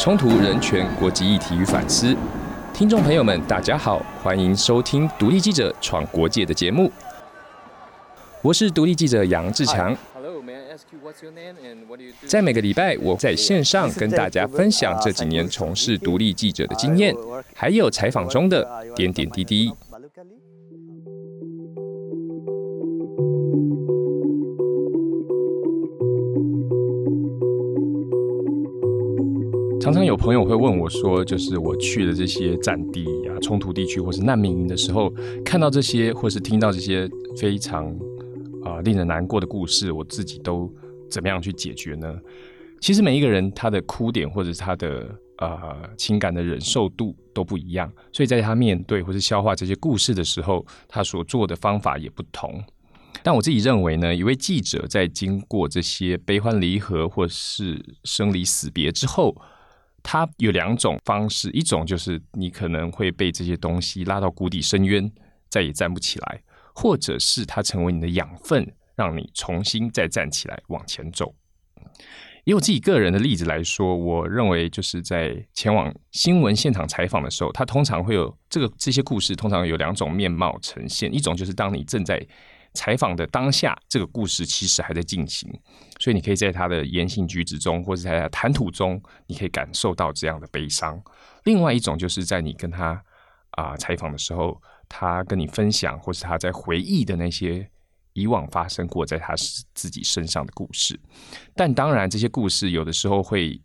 冲突、人权、国际议题与反思。听众朋友们，大家好，欢迎收听独立记者闯国界的节目。我是独立记者杨志强。在每个礼拜，我在线上跟大家分享这几年从事独立记者的经验，还有采访中的点点滴滴。常常有朋友会问我说，就是我去的这些战地啊、冲突地区或是难民营的时候，看到这些或是听到这些非常啊令人难过的故事，我自己都怎么样去解决呢？其实每一个人他的哭点或者是他的呃情感的忍受度都不一样，所以在他面对或是消化这些故事的时候，他所做的方法也不同。但我自己认为呢，一位记者在经过这些悲欢离合或是生离死别之后，它有两种方式，一种就是你可能会被这些东西拉到谷底深渊，再也站不起来；或者是它成为你的养分，让你重新再站起来往前走。以我自己个人的例子来说，我认为就是在前往新闻现场采访的时候，它通常会有这个这些故事，通常有两种面貌呈现，一种就是当你正在采访的当下，这个故事其实还在进行，所以你可以在他的言行举止中，或者在他谈吐中，你可以感受到这样的悲伤。另外一种就是在你跟他啊采访的时候，他跟你分享，或是他在回忆的那些以往发生过在他自己身上的故事。但当然，这些故事有的时候会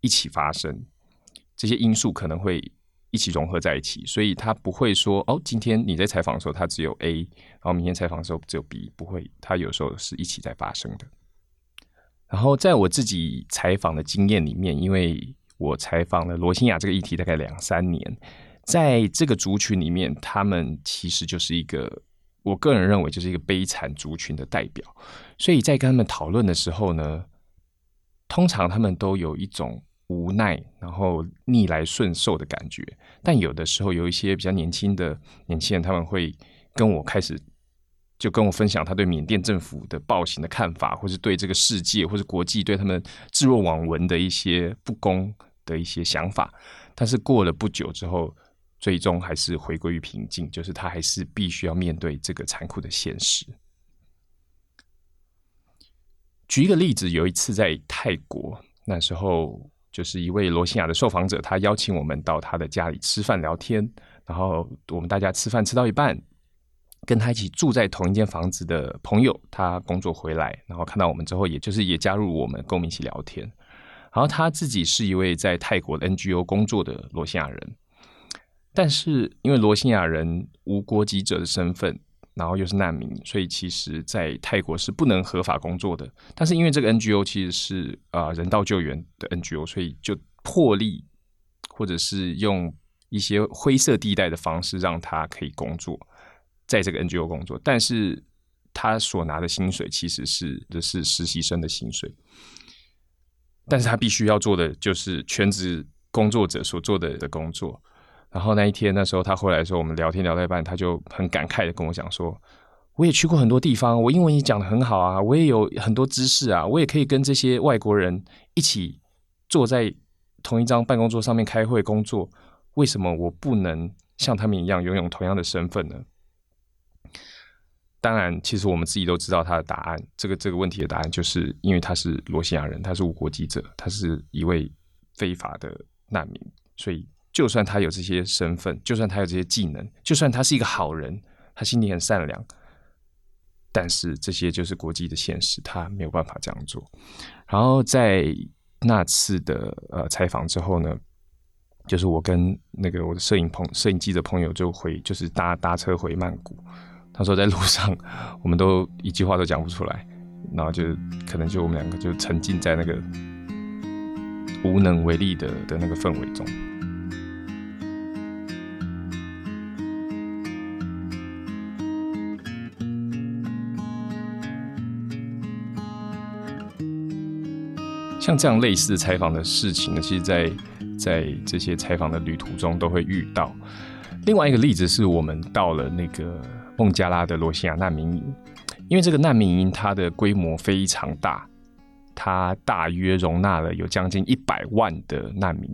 一起发生，这些因素可能会。一起融合在一起，所以他不会说哦，今天你在采访的时候，他只有 A，然后明天采访的时候只有 B，不会，他有时候是一起在发生的。然后在我自己采访的经验里面，因为我采访了罗兴亚这个议题大概两三年，在这个族群里面，他们其实就是一个，我个人认为就是一个悲惨族群的代表，所以在跟他们讨论的时候呢，通常他们都有一种。无奈，然后逆来顺受的感觉。但有的时候，有一些比较年轻的年轻人，他们会跟我开始就跟我分享他对缅甸政府的暴行的看法，或是对这个世界或是国际对他们置若罔闻的一些不公的一些想法。但是过了不久之后，最终还是回归于平静，就是他还是必须要面对这个残酷的现实。举一个例子，有一次在泰国，那时候。就是一位罗西亚的受访者，他邀请我们到他的家里吃饭聊天，然后我们大家吃饭吃到一半，跟他一起住在同一间房子的朋友，他工作回来，然后看到我们之后，也就是也加入我们，跟我们一起聊天。然后他自己是一位在泰国的 NGO 工作的罗西亚人，但是因为罗西亚人无国籍者的身份。然后又是难民，所以其实，在泰国是不能合法工作的。但是因为这个 NGO 其实是啊人道救援的 NGO，所以就破例或者是用一些灰色地带的方式让他可以工作，在这个 NGO 工作。但是他所拿的薪水其实是的是实习生的薪水，但是他必须要做的就是全职工作者所做的的工作。然后那一天，那时候他回来的时候，我们聊天聊到一半，他就很感慨的跟我讲说：“我也去过很多地方，我英文也讲的很好啊，我也有很多知识啊，我也可以跟这些外国人一起坐在同一张办公桌上面开会工作，为什么我不能像他们一样拥有同样的身份呢？”当然，其实我们自己都知道他的答案。这个这个问题的答案，就是因为他是罗西亚人，他是无国籍者，他是一位非法的难民，所以。就算他有这些身份，就算他有这些技能，就算他是一个好人，他心里很善良，但是这些就是国际的现实，他没有办法这样做。然后在那次的呃采访之后呢，就是我跟那个我的摄影朋摄影记者朋友就回，就是搭搭车回曼谷。他说在路上 我们都一句话都讲不出来，然后就可能就我们两个就沉浸在那个无能为力的的那个氛围中。像这样类似采访的事情呢，其实，在在这些采访的旅途中都会遇到。另外一个例子是我们到了那个孟加拉的罗西亚难民营，因为这个难民营它的规模非常大，它大约容纳了有将近一百万的难民，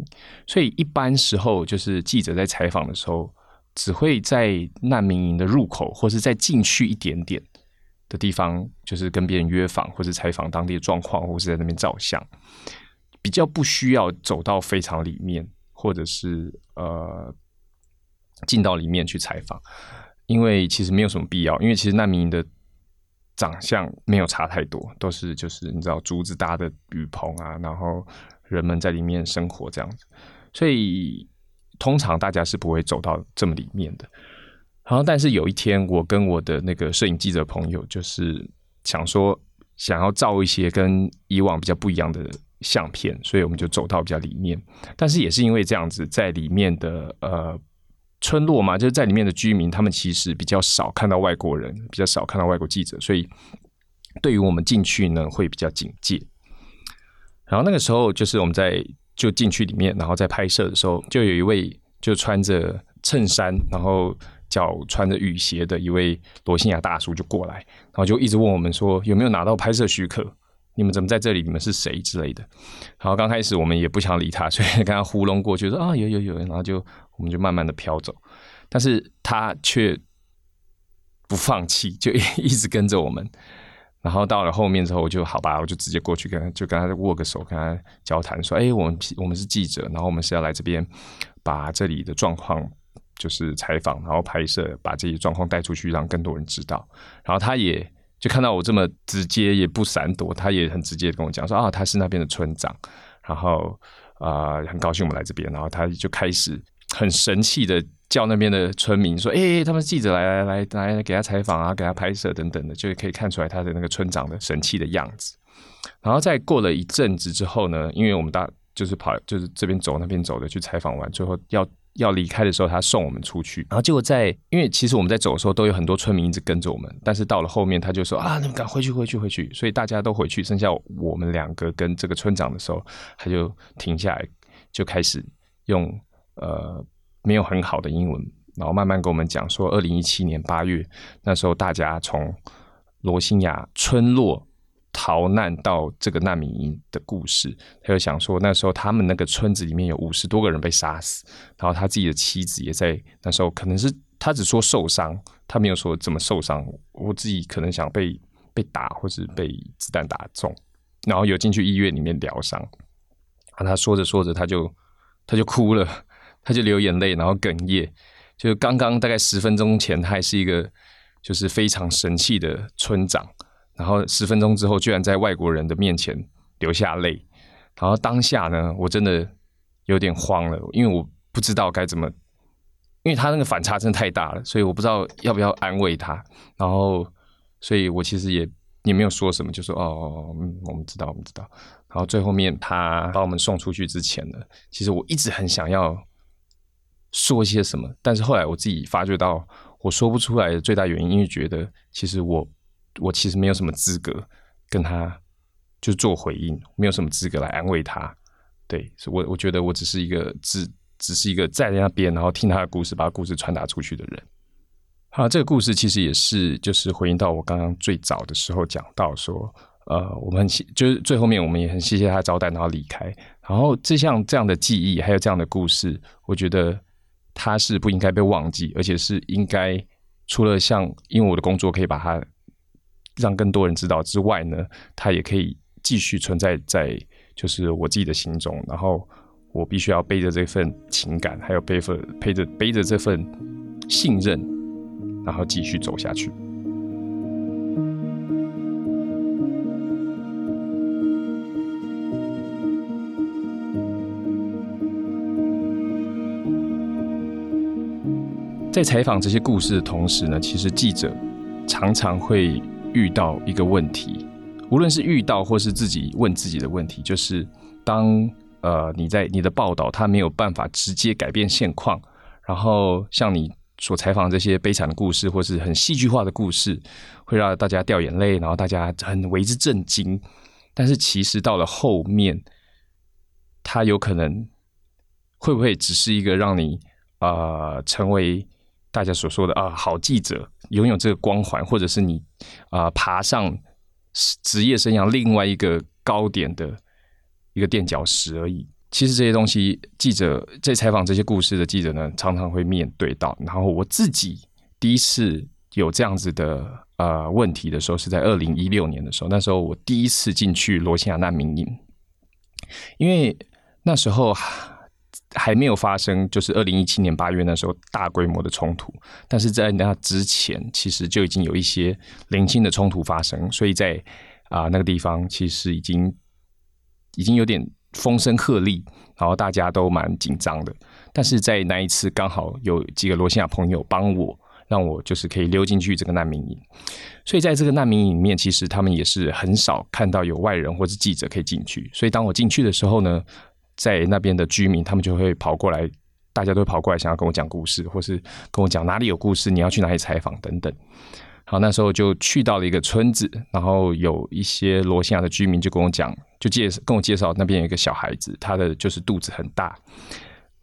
所以一般时候就是记者在采访的时候，只会在难民营的入口或是再进去一点点的地方，就是跟别人约访或是采访当地的状况，或是在那边照相，比较不需要走到非常里面，或者是呃进到里面去采访，因为其实没有什么必要，因为其实难民营的。长相没有差太多，都是就是你知道竹子搭的雨棚啊，然后人们在里面生活这样子，所以通常大家是不会走到这么里面的。然后，但是有一天，我跟我的那个摄影记者朋友，就是想说想要照一些跟以往比较不一样的相片，所以我们就走到比较里面。但是也是因为这样子，在里面的呃。村落嘛，就是在里面的居民，他们其实比较少看到外国人，比较少看到外国记者，所以对于我们进去呢，会比较警戒。然后那个时候，就是我们在就进去里面，然后在拍摄的时候，就有一位就穿着衬衫，然后脚穿着雨鞋的一位罗兴亚大叔就过来，然后就一直问我们说有没有拿到拍摄许可。你们怎么在这里？你们是谁之类的？然后刚开始我们也不想理他，所以跟他糊弄过去说啊有有有，然后就我们就慢慢的飘走，但是他却不放弃，就一直跟着我们。然后到了后面之后，我就好吧，我就直接过去跟就跟他握个手，跟他交谈说：哎，我们我们是记者，然后我们是要来这边把这里的状况就是采访，然后拍摄，把这些状况带出去，让更多人知道。然后他也。就看到我这么直接，也不闪躲，他也很直接跟我讲说啊，他是那边的村长，然后啊，很高兴我们来这边，然后他就开始很神气的叫那边的村民说，哎，他们记者来来来来给他采访啊，给他拍摄等等的，就可以看出来他的那个村长的神气的样子。然后再过了一阵子之后呢，因为我们大就是跑就是这边走那边走的去采访完，最后要。要离开的时候，他送我们出去，然后结果在，因为其实我们在走的时候都有很多村民一直跟着我们，但是到了后面他就说啊，你们赶回去，回去，回去，所以大家都回去，剩下我们两个跟这个村长的时候，他就停下来，就开始用呃没有很好的英文，然后慢慢跟我们讲说，二零一七年八月那时候大家从罗兴亚村落。逃难到这个难民营的故事，他就想说，那时候他们那个村子里面有五十多个人被杀死，然后他自己的妻子也在那时候，可能是他只说受伤，他没有说怎么受伤。我自己可能想被被打，或是被子弹打中，然后有进去医院里面疗伤。啊，他说着说着，他就他就哭了，他就流眼泪，然后哽咽。就刚刚大概十分钟前，他还是一个就是非常神气的村长。然后十分钟之后，居然在外国人的面前流下泪。然后当下呢，我真的有点慌了，因为我不知道该怎么，因为他那个反差真的太大了，所以我不知道要不要安慰他。然后，所以我其实也也没有说什么，就说哦，嗯，我们知道，我们知道。然后最后面他把我们送出去之前呢，其实我一直很想要说些什么，但是后来我自己发觉到我说不出来的最大原因，因为觉得其实我。我其实没有什么资格跟他就做回应，没有什么资格来安慰他。对，我我觉得我只是一个只只是一个在那边，然后听他的故事，把故事传达出去的人。好，这个故事其实也是就是回应到我刚刚最早的时候讲到说，呃，我们很就是最后面我们也很谢谢他招待，然后离开。然后这项这样的记忆，还有这样的故事，我觉得他是不应该被忘记，而且是应该除了像因为我的工作可以把它。让更多人知道之外呢，它也可以继续存在在就是我自己的心中。然后我必须要背着这份情感，还有背负背着背着这份信任，然后继续走下去。在采访这些故事的同时呢，其实记者常常会。遇到一个问题，无论是遇到或是自己问自己的问题，就是当呃你在你的报道，它没有办法直接改变现况，然后像你所采访这些悲惨的故事，或是很戏剧化的故事，会让大家掉眼泪，然后大家很为之震惊。但是其实到了后面，它有可能会不会只是一个让你啊成为。大家所说的啊，好记者拥有这个光环，或者是你啊爬上职业生涯另外一个高点的一个垫脚石而已。其实这些东西，记者在采访这些故事的记者呢，常常会面对到。然后我自己第一次有这样子的呃问题的时候，是在二零一六年的时候。那时候我第一次进去罗兴亚难民营，因为那时候还没有发生，就是二零一七年八月那时候大规模的冲突。但是在那之前，其实就已经有一些零星的冲突发生，所以在啊那个地方其实已经已经有点。风声鹤唳，然后大家都蛮紧张的。但是在那一次，刚好有几个罗西亚朋友帮我，让我就是可以溜进去这个难民营。所以在这个难民营里面，其实他们也是很少看到有外人或是记者可以进去。所以当我进去的时候呢，在那边的居民他们就会跑过来，大家都跑过来想要跟我讲故事，或是跟我讲哪里有故事，你要去哪里采访等等。好，那时候就去到了一个村子，然后有一些罗西亚的居民就跟我讲，就介跟我介绍那边有一个小孩子，他的就是肚子很大，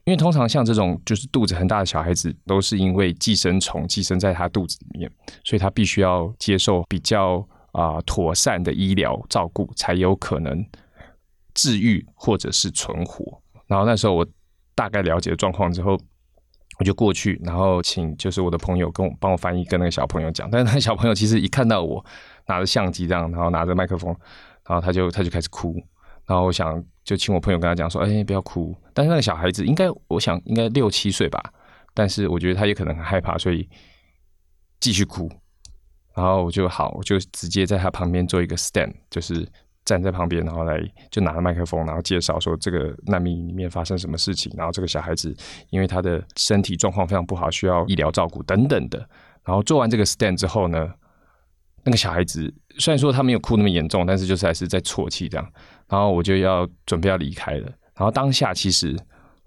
因为通常像这种就是肚子很大的小孩子，都是因为寄生虫寄生在他肚子里面，所以他必须要接受比较啊妥善的医疗照顾，才有可能治愈或者是存活。然后那时候我大概了解状况之后。我就过去，然后请就是我的朋友跟我帮我翻译，跟那个小朋友讲。但是那个小朋友其实一看到我拿着相机这样，然后拿着麦克风，然后他就他就开始哭。然后我想就请我朋友跟他讲说：“哎，不要哭。”但是那个小孩子应该我想应该六七岁吧，但是我觉得他也可能很害怕，所以继续哭。然后我就好，我就直接在他旁边做一个 stand，就是。站在旁边，然后来就拿着麦克风，然后介绍说这个难民里面发生什么事情，然后这个小孩子因为他的身体状况非常不好，需要医疗照顾等等的。然后做完这个 stand 之后呢，那个小孩子虽然说他没有哭那么严重，但是就是还是在啜泣这样。然后我就要准备要离开了。然后当下其实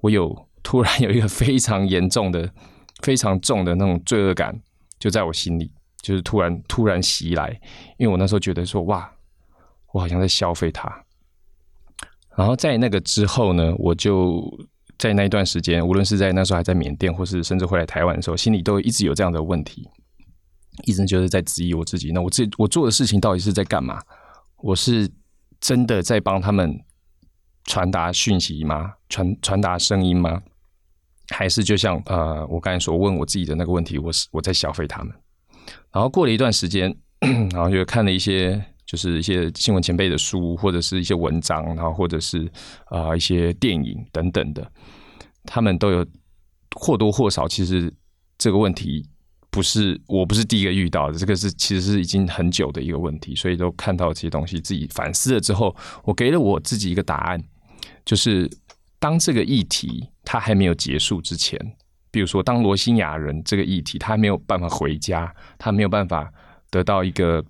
我有突然有一个非常严重的、非常重的那种罪恶感，就在我心里，就是突然突然袭来，因为我那时候觉得说哇。我好像在消费它，然后在那个之后呢，我就在那一段时间，无论是在那时候还在缅甸，或是甚至回来台湾的时候，心里都一直有这样的问题，一直就是在质疑我自己。那我自我做的事情到底是在干嘛？我是真的在帮他们传达讯息吗？传传达声音吗？还是就像呃，我刚才所问我自己的那个问题，我是我在消费他们。然后过了一段时间，然后就看了一些。就是一些新闻前辈的书，或者是一些文章，然后或者是啊一些电影等等的，他们都有或多或少。其实这个问题不是我不是第一个遇到的，这个是其实是已经很久的一个问题，所以都看到这些东西，自己反思了之后，我给了我自己一个答案，就是当这个议题它还没有结束之前，比如说当罗兴亚人这个议题，他没有办法回家，他没有办法得到一个。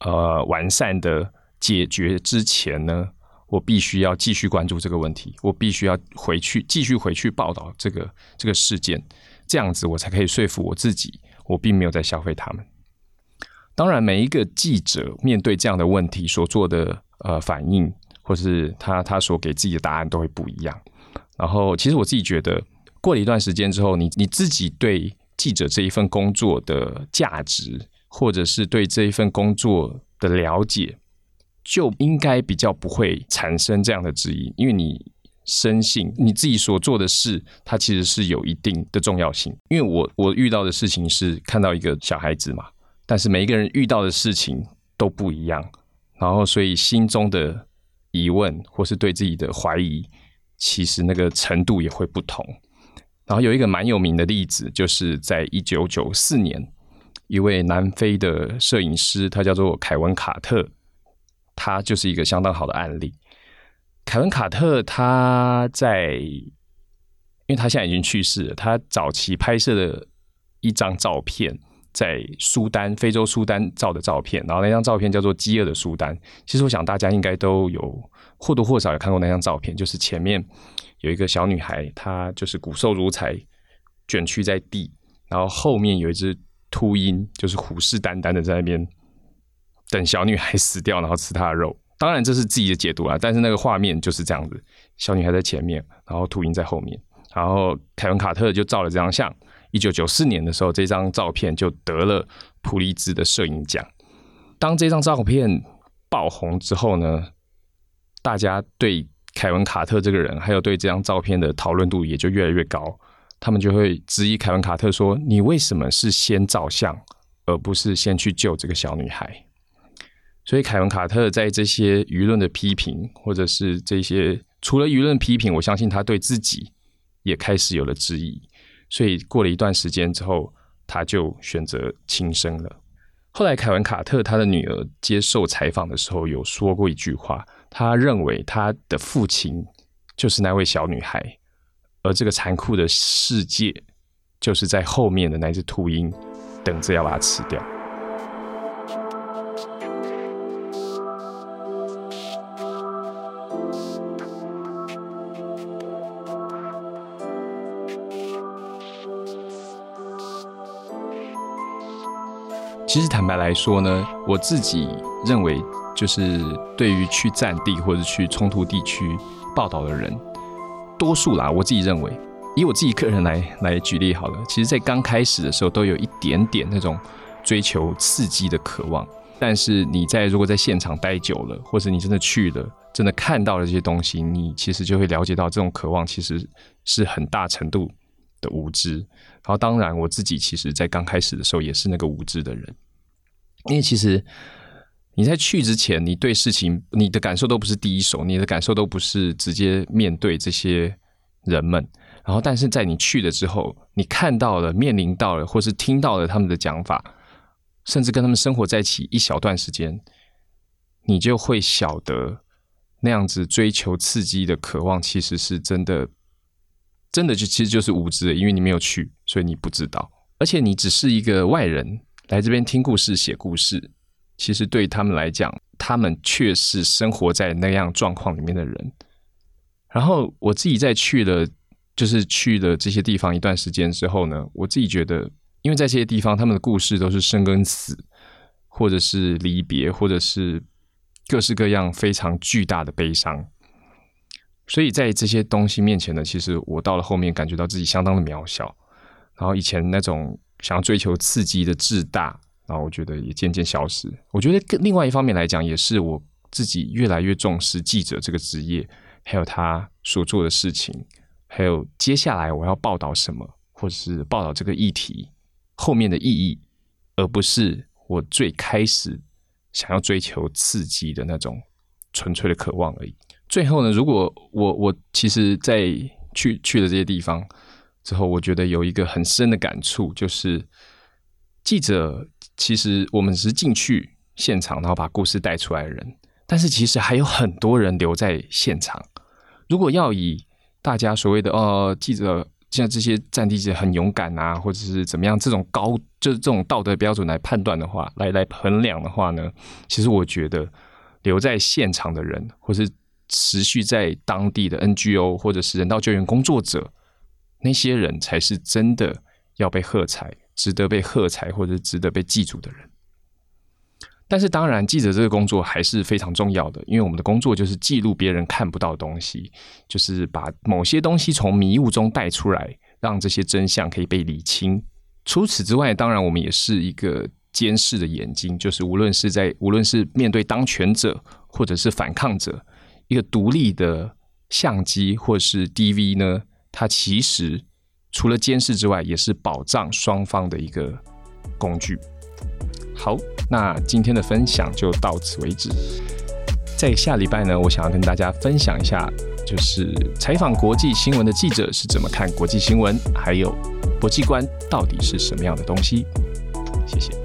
呃，完善的解决之前呢，我必须要继续关注这个问题，我必须要回去继续回去报道这个这个事件，这样子我才可以说服我自己，我并没有在消费他们。当然，每一个记者面对这样的问题所做的呃反应，或是他他所给自己的答案都会不一样。然后，其实我自己觉得，过了一段时间之后，你你自己对记者这一份工作的价值。或者是对这一份工作的了解，就应该比较不会产生这样的质疑，因为你深信你自己所做的事，它其实是有一定的重要性。因为我我遇到的事情是看到一个小孩子嘛，但是每一个人遇到的事情都不一样，然后所以心中的疑问或是对自己的怀疑，其实那个程度也会不同。然后有一个蛮有名的例子，就是在一九九四年。一位南非的摄影师，他叫做凯文·卡特，他就是一个相当好的案例。凯文·卡特他在，因为他现在已经去世了，他早期拍摄的一张照片，在苏丹，非洲苏丹照的照片，然后那张照片叫做《饥饿的苏丹》。其实我想大家应该都有或多或少有看过那张照片，就是前面有一个小女孩，她就是骨瘦如柴，卷曲在地，然后后面有一只。秃鹰就是虎视眈眈的在那边等小女孩死掉，然后吃她的肉。当然这是自己的解读啦，但是那个画面就是这样子：小女孩在前面，然后秃鹰在后面。然后凯文卡特就照了这张相。一九九四年的时候，这张照片就得了普利兹的摄影奖。当这张照片爆红之后呢，大家对凯文卡特这个人，还有对这张照片的讨论度也就越来越高。他们就会质疑凯文卡特说：“你为什么是先照相，而不是先去救这个小女孩？”所以，凯文卡特在这些舆论的批评，或者是这些除了舆论批评，我相信他对自己也开始有了质疑。所以，过了一段时间之后，他就选择轻生了。后来，凯文卡特他的女儿接受采访的时候，有说过一句话：他认为他的父亲就是那位小女孩，而这个残酷的世界就是在后面的那只秃鹰，等着要把它吃掉。其实坦白来说呢，我自己认为，就是对于去战地或者去冲突地区报道的人，多数啦，我自己认为，以我自己个人来 来举例好了。其实，在刚开始的时候，都有一点点那种追求刺激的渴望。但是你在如果在现场待久了，或者你真的去了，真的看到了这些东西，你其实就会了解到，这种渴望其实是很大程度。的无知，然后当然我自己其实，在刚开始的时候也是那个无知的人，因为其实你在去之前，你对事情你的感受都不是第一手，你的感受都不是直接面对这些人们，然后但是在你去了之后，你看到了、面临到了，或是听到了他们的讲法，甚至跟他们生活在一起一小段时间，你就会晓得那样子追求刺激的渴望，其实是真的。真的就其实就是无知的，因为你没有去，所以你不知道。而且你只是一个外人来这边听故事、写故事，其实对他们来讲，他们却是生活在那样状况里面的人。然后我自己在去了，就是去了这些地方一段时间之后呢，我自己觉得，因为在这些地方，他们的故事都是生跟死，或者是离别，或者是各式各样非常巨大的悲伤。所以在这些东西面前呢，其实我到了后面感觉到自己相当的渺小，然后以前那种想要追求刺激的志大，然后我觉得也渐渐消失。我觉得更另外一方面来讲，也是我自己越来越重视记者这个职业，还有他所做的事情，还有接下来我要报道什么，或者是报道这个议题后面的意义，而不是我最开始想要追求刺激的那种纯粹的渴望而已。最后呢，如果我我其实，在去去了这些地方之后，我觉得有一个很深的感触，就是记者其实我们只是进去现场，然后把故事带出来的人，但是其实还有很多人留在现场。如果要以大家所谓的呃记者，像这些战地记者很勇敢啊，或者是怎么样这种高就是这种道德标准来判断的话，来来衡量的话呢，其实我觉得留在现场的人，或是持续在当地的 NGO 或者是人道救援工作者，那些人才是真的要被喝彩、值得被喝彩或者值得被记住的人。但是，当然，记者这个工作还是非常重要的，因为我们的工作就是记录别人看不到的东西，就是把某些东西从迷雾中带出来，让这些真相可以被理清。除此之外，当然，我们也是一个监视的眼睛，就是无论是在无论是面对当权者或者是反抗者。一个独立的相机或是 DV 呢，它其实除了监视之外，也是保障双方的一个工具。好，那今天的分享就到此为止。在下礼拜呢，我想要跟大家分享一下，就是采访国际新闻的记者是怎么看国际新闻，还有国际观到底是什么样的东西。谢谢。